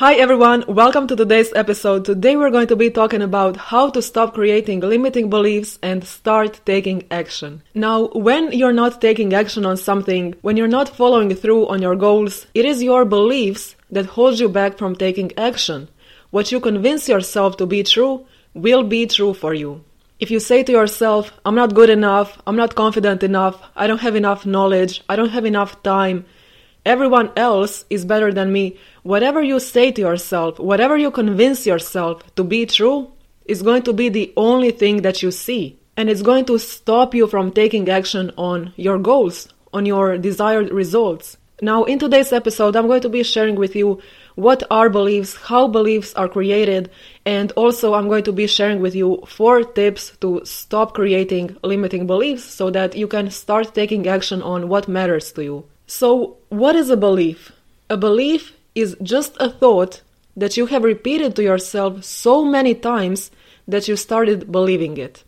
Hi everyone, welcome to today's episode. Today we're going to be talking about how to stop creating limiting beliefs and start taking action. Now, when you're not taking action on something, when you're not following through on your goals, it is your beliefs that hold you back from taking action. What you convince yourself to be true will be true for you. If you say to yourself, I'm not good enough, I'm not confident enough, I don't have enough knowledge, I don't have enough time, everyone else is better than me, whatever you say to yourself, whatever you convince yourself to be true, is going to be the only thing that you see. And it's going to stop you from taking action on your goals, on your desired results. Now, in today's episode, I'm going to be sharing with you what are beliefs, how beliefs are created, and also I'm going to be sharing with you four tips to stop creating limiting beliefs so that you can start taking action on what matters to you. So, what is a belief? A belief is just a thought that you have repeated to yourself so many times that you started believing it.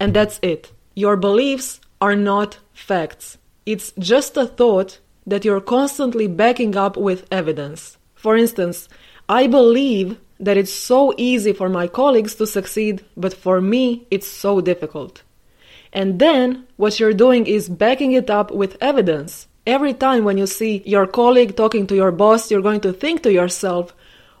And that's it. Your beliefs are not facts. It's just a thought that you're constantly backing up with evidence. For instance, I believe that it's so easy for my colleagues to succeed, but for me, it's so difficult. And then what you're doing is backing it up with evidence. Every time when you see your colleague talking to your boss, you're going to think to yourself,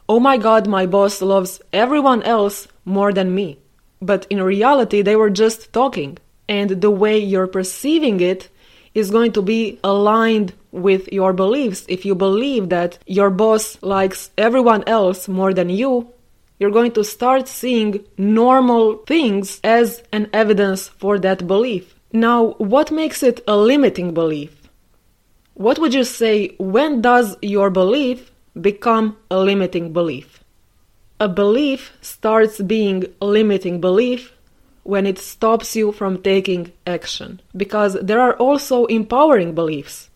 oh my god, my boss loves everyone else more than me. But in reality, they were just talking. And the way you're perceiving it is going to be aligned with your beliefs. If you believe that your boss likes everyone else more than you, you're going to start seeing normal things as an evidence for that belief. Now, what makes it a limiting belief? What would you say when does your belief become a limiting belief? A belief starts being limiting belief when it stops you from taking action. Because there are also empowering beliefs.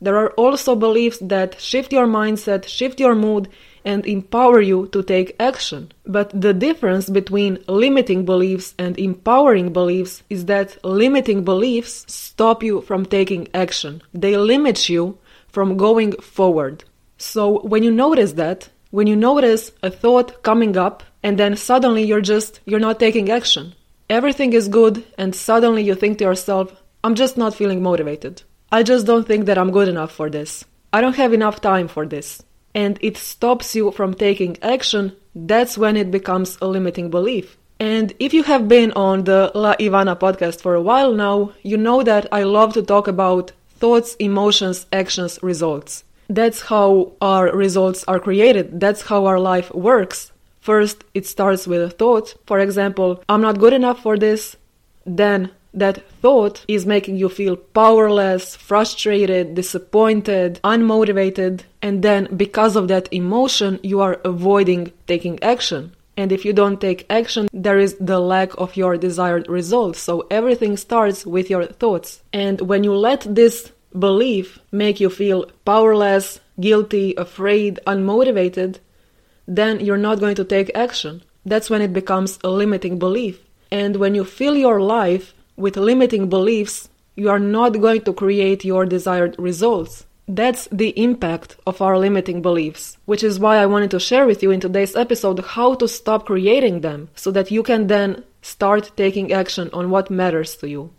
There are also beliefs that shift your mindset, shift your mood, and empower you to take action. But the difference between limiting beliefs and empowering beliefs is that limiting beliefs stop you from taking action. They limit you from going forward. So when you notice that, when you notice a thought coming up and then suddenly you're just you're not taking action. Everything is good and suddenly you think to yourself, I'm just not feeling motivated. I just don't think that I'm good enough for this. I don't have enough time for this and it stops you from taking action, that's when it becomes a limiting belief. And if you have been on the Laivana podcast for a while now, you know that I love to talk about thoughts, emotions, actions, results. That's how our results are created. That's how our life works. First, it starts with a thought. For example, I'm not good enough for this. Then that thought is making you feel powerless, frustrated, disappointed, unmotivated, and then because of that emotion, you are avoiding taking action. And if you don't take action, there is the lack of your desired results. So everything starts with your thoughts. And when you let this belief make you feel powerless, guilty, afraid, unmotivated, then you're not going to take action. That's when it becomes a limiting belief. And when you fill your life with limiting beliefs, you are not going to create your desired results. That's the impact of our limiting beliefs, which is why I wanted to share with you in today's episode how to stop creating them so that you can then start taking action on what matters to you.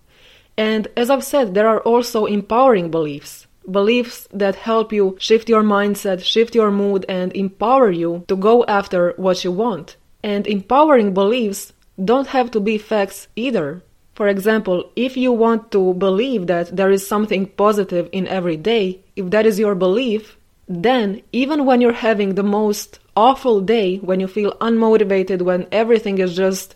And as I've said, there are also empowering beliefs. Beliefs that help you shift your mindset, shift your mood, and empower you to go after what you want. And empowering beliefs don't have to be facts either. For example, if you want to believe that there is something positive in every day, if that is your belief, then even when you're having the most awful day, when you feel unmotivated, when everything is just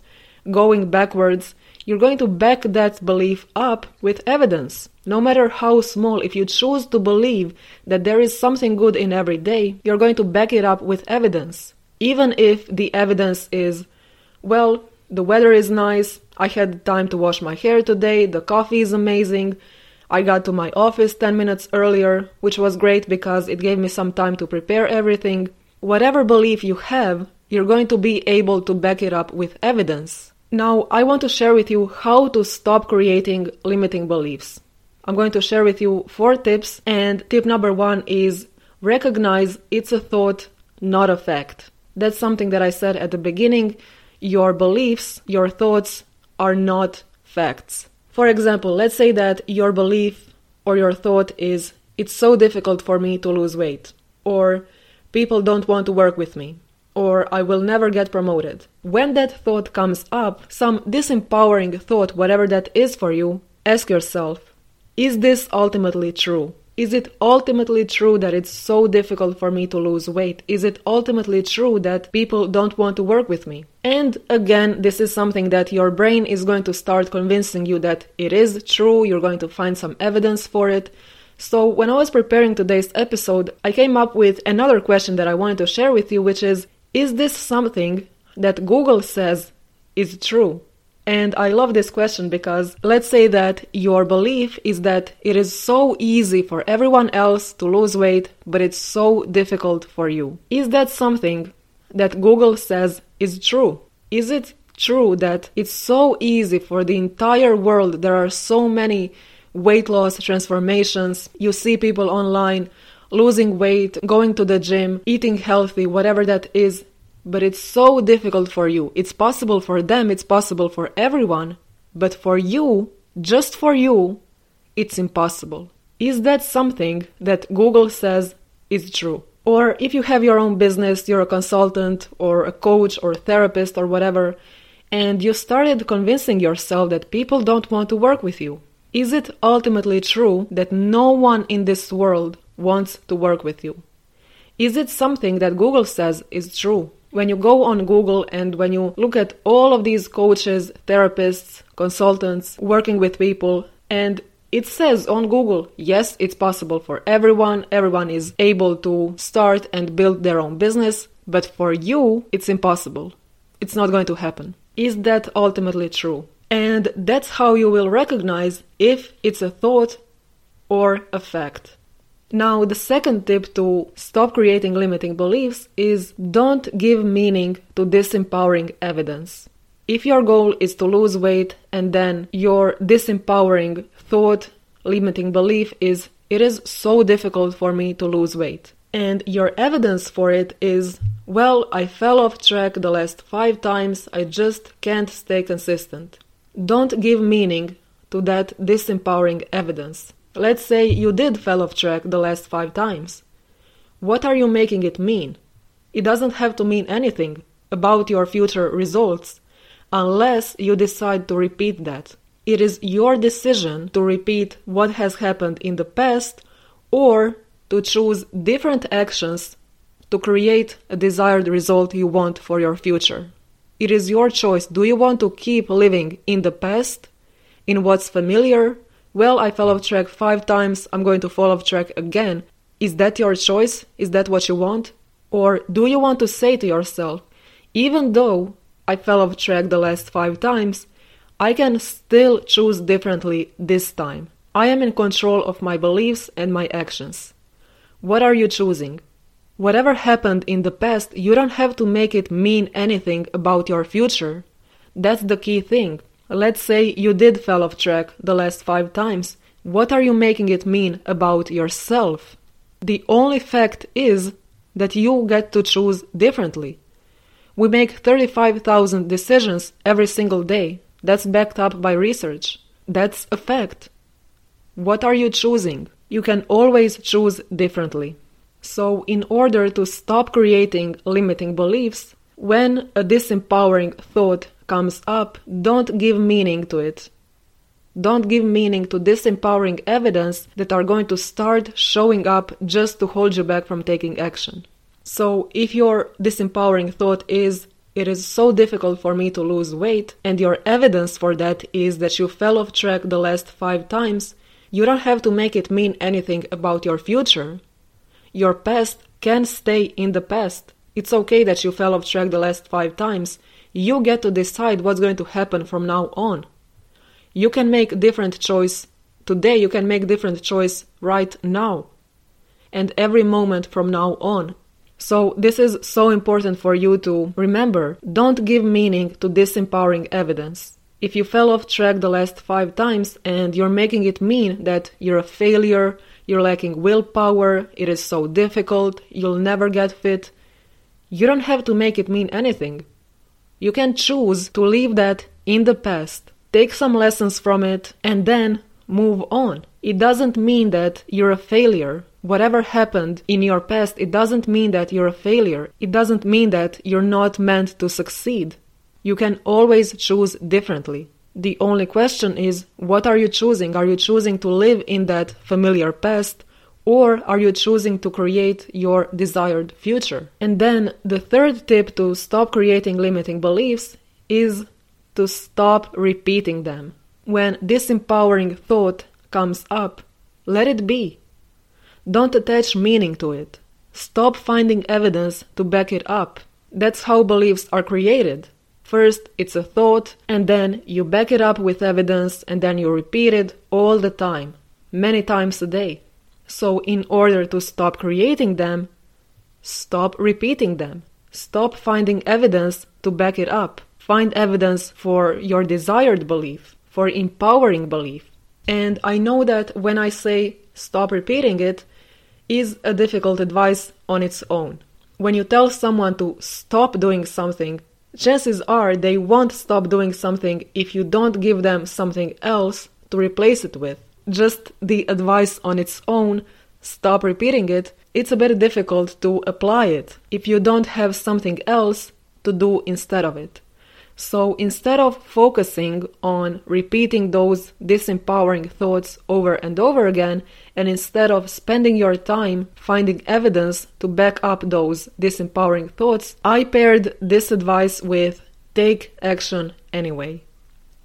going backwards, you're going to back that belief up with evidence. No matter how small, if you choose to believe that there is something good in every day, you're going to back it up with evidence. Even if the evidence is, well, the weather is nice, I had time to wash my hair today, the coffee is amazing, I got to my office 10 minutes earlier, which was great because it gave me some time to prepare everything. Whatever belief you have, you're going to be able to back it up with evidence. Now, I want to share with you how to stop creating limiting beliefs. I'm going to share with you four tips, and tip number one is recognize it's a thought, not a fact. That's something that I said at the beginning. Your beliefs, your thoughts are not facts. For example, let's say that your belief or your thought is, it's so difficult for me to lose weight, or people don't want to work with me, or I will never get promoted. When that thought comes up, some disempowering thought, whatever that is for you, ask yourself, is this ultimately true? Is it ultimately true that it's so difficult for me to lose weight? Is it ultimately true that people don't want to work with me? And again, this is something that your brain is going to start convincing you that it is true, you're going to find some evidence for it. So, when I was preparing today's episode, I came up with another question that I wanted to share with you, which is Is this something that Google says is true? And I love this question because let's say that your belief is that it is so easy for everyone else to lose weight, but it's so difficult for you. Is that something that Google says is true? Is it true that it's so easy for the entire world? There are so many weight loss transformations. You see people online losing weight, going to the gym, eating healthy, whatever that is but it's so difficult for you. It's possible for them, it's possible for everyone, but for you, just for you, it's impossible. Is that something that Google says is true? Or if you have your own business, you're a consultant or a coach or a therapist or whatever, and you started convincing yourself that people don't want to work with you, is it ultimately true that no one in this world wants to work with you? Is it something that Google says is true? When you go on Google and when you look at all of these coaches, therapists, consultants working with people, and it says on Google, yes, it's possible for everyone. Everyone is able to start and build their own business, but for you, it's impossible. It's not going to happen. Is that ultimately true? And that's how you will recognize if it's a thought or a fact. Now, the second tip to stop creating limiting beliefs is don't give meaning to disempowering evidence. If your goal is to lose weight and then your disempowering thought, limiting belief is, it is so difficult for me to lose weight. And your evidence for it is, well, I fell off track the last five times, I just can't stay consistent. Don't give meaning to that disempowering evidence. Let's say you did fell off track the last five times. What are you making it mean? It doesn't have to mean anything about your future results unless you decide to repeat that. It is your decision to repeat what has happened in the past or to choose different actions to create a desired result you want for your future. It is your choice. Do you want to keep living in the past, in what's familiar, well, I fell off track five times, I'm going to fall off track again. Is that your choice? Is that what you want? Or do you want to say to yourself, even though I fell off track the last five times, I can still choose differently this time. I am in control of my beliefs and my actions. What are you choosing? Whatever happened in the past, you don't have to make it mean anything about your future. That's the key thing. Let's say you did fell off track the last five times. What are you making it mean about yourself? The only fact is that you get to choose differently. We make 35,000 decisions every single day. That's backed up by research. That's a fact. What are you choosing? You can always choose differently. So, in order to stop creating limiting beliefs, when a disempowering thought comes up, don't give meaning to it. Don't give meaning to disempowering evidence that are going to start showing up just to hold you back from taking action. So, if your disempowering thought is, it is so difficult for me to lose weight, and your evidence for that is that you fell off track the last five times, you don't have to make it mean anything about your future. Your past can stay in the past. It's okay that you fell off track the last five times You get to decide what's going to happen from now on. You can make different choice today, you can make different choice right now. And every moment from now on. So this is so important for you to remember. Don't give meaning to disempowering evidence. If you fell off track the last five times and you're making it mean that you're a failure, you're lacking willpower, it is so difficult, you'll never get fit, you don't have to make it mean anything. You can choose to leave that in the past, take some lessons from it, and then move on. It doesn't mean that you're a failure. Whatever happened in your past, it doesn't mean that you're a failure. It doesn't mean that you're not meant to succeed. You can always choose differently. The only question is what are you choosing? Are you choosing to live in that familiar past? Or are you choosing to create your desired future? And then the third tip to stop creating limiting beliefs is to stop repeating them. When disempowering thought comes up, let it be. Don't attach meaning to it. Stop finding evidence to back it up. That's how beliefs are created. First, it's a thought, and then you back it up with evidence, and then you repeat it all the time, many times a day. So, in order to stop creating them, stop repeating them. Stop finding evidence to back it up. Find evidence for your desired belief, for empowering belief. And I know that when I say stop repeating it, is a difficult advice on its own. When you tell someone to stop doing something, chances are they won't stop doing something if you don't give them something else to replace it with just the advice on its own, stop repeating it, it's a bit difficult to apply it if you don't have something else to do instead of it. So instead of focusing on repeating those disempowering thoughts over and over again, and instead of spending your time finding evidence to back up those disempowering thoughts, I paired this advice with take action anyway.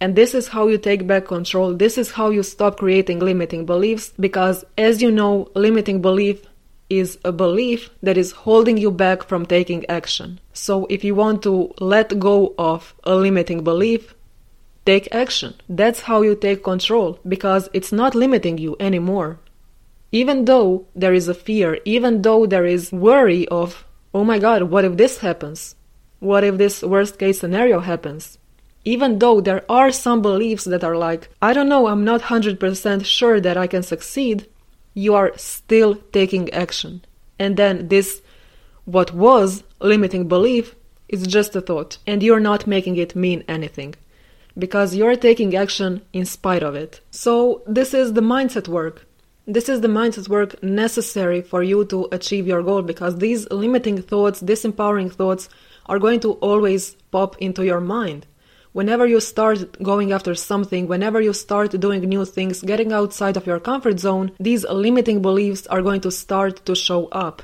And this is how you take back control. This is how you stop creating limiting beliefs because, as you know, limiting belief is a belief that is holding you back from taking action. So, if you want to let go of a limiting belief, take action. That's how you take control because it's not limiting you anymore. Even though there is a fear, even though there is worry of, oh my god, what if this happens? What if this worst case scenario happens? Even though there are some beliefs that are like, I don't know, I'm not 100% sure that I can succeed, you are still taking action. And then this, what was limiting belief, is just a thought, and you're not making it mean anything because you're taking action in spite of it. So, this is the mindset work. This is the mindset work necessary for you to achieve your goal because these limiting thoughts, disempowering thoughts, are going to always pop into your mind whenever you start going after something, whenever you start doing new things, getting outside of your comfort zone, these limiting beliefs are going to start to show up.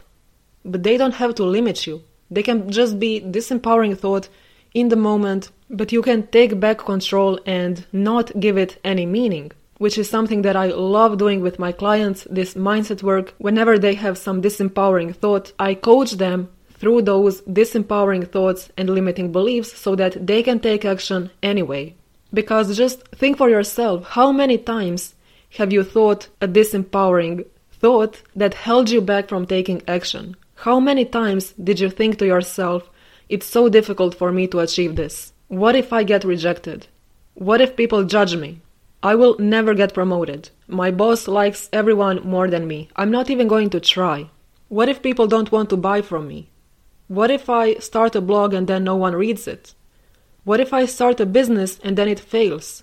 But they don't have to limit you. They can just be disempowering thought in the moment, but you can take back control and not give it any meaning. Which is something that I love doing with my clients, this mindset work. Whenever they have some disempowering thought, I coach them through those disempowering thoughts and limiting beliefs so that they can take action anyway. Because just think for yourself how many times have you thought a disempowering thought that held you back from taking action? How many times did you think to yourself, it's so difficult for me to achieve this? What if I get rejected? What if people judge me? I will never get promoted. My boss likes everyone more than me. I'm not even going to try. What if people don't want to buy from me? What if I start a blog and then no one reads it? What if I start a business and then it fails?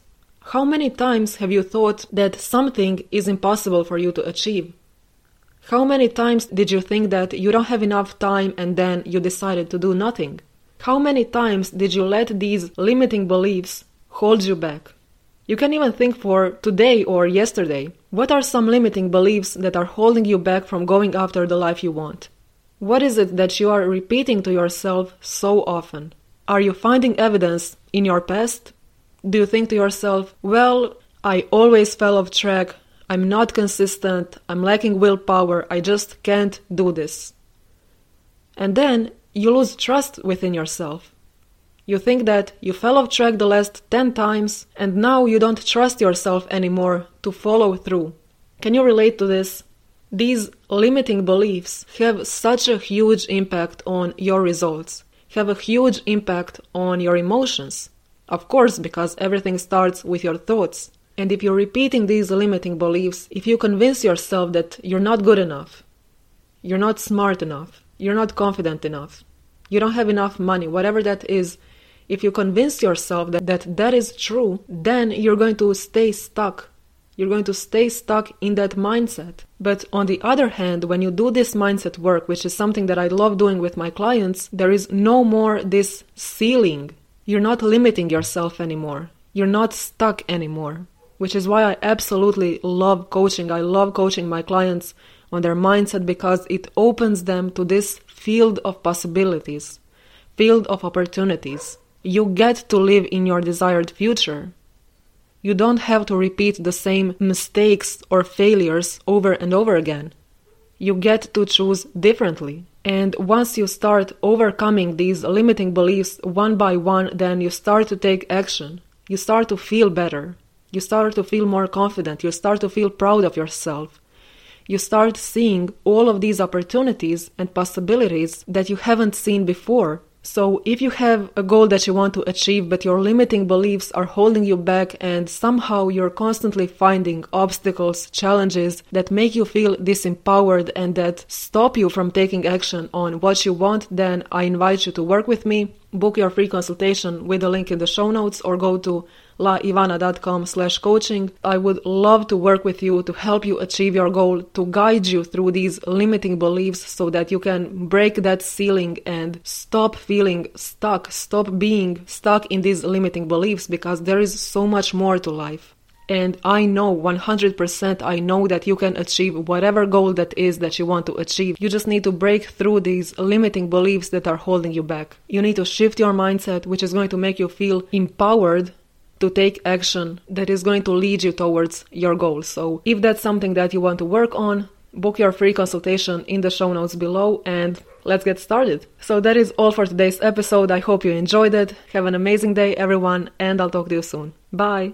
How many times have you thought that something is impossible for you to achieve? How many times did you think that you don't have enough time and then you decided to do nothing? How many times did you let these limiting beliefs hold you back? You can even think for today or yesterday. What are some limiting beliefs that are holding you back from going after the life you want? What is it that you are repeating to yourself so often? Are you finding evidence in your past? Do you think to yourself, well, I always fell off track, I'm not consistent, I'm lacking willpower, I just can't do this? And then you lose trust within yourself. You think that you fell off track the last 10 times and now you don't trust yourself anymore to follow through. Can you relate to this? These limiting beliefs have such a huge impact on your results, have a huge impact on your emotions. Of course, because everything starts with your thoughts. And if you're repeating these limiting beliefs, if you convince yourself that you're not good enough, you're not smart enough, you're not confident enough, you don't have enough money, whatever that is, if you convince yourself that, that that is true, then you're going to stay stuck. You're going to stay stuck in that mindset. But on the other hand, when you do this mindset work, which is something that I love doing with my clients, there is no more this ceiling. You're not limiting yourself anymore. You're not stuck anymore. Which is why I absolutely love coaching. I love coaching my clients on their mindset because it opens them to this field of possibilities, field of opportunities. You get to live in your desired future. You don't have to repeat the same mistakes or failures over and over again. You get to choose differently. And once you start overcoming these limiting beliefs one by one, then you start to take action. You start to feel better. You start to feel more confident. You start to feel proud of yourself. You start seeing all of these opportunities and possibilities that you haven't seen before so, if you have a goal that you want to achieve, but your limiting beliefs are holding you back, and somehow you're constantly finding obstacles, challenges that make you feel disempowered and that stop you from taking action on what you want, then I invite you to work with me. Book your free consultation with the link in the show notes or go to laivana.com slash coaching. I would love to work with you to help you achieve your goal, to guide you through these limiting beliefs so that you can break that ceiling and stop feeling stuck, stop being stuck in these limiting beliefs because there is so much more to life. And I know 100% I know that you can achieve whatever goal that is that you want to achieve. You just need to break through these limiting beliefs that are holding you back. You need to shift your mindset, which is going to make you feel empowered to take action that is going to lead you towards your goals. So, if that's something that you want to work on, book your free consultation in the show notes below and let's get started. So, that is all for today's episode. I hope you enjoyed it. Have an amazing day, everyone, and I'll talk to you soon. Bye.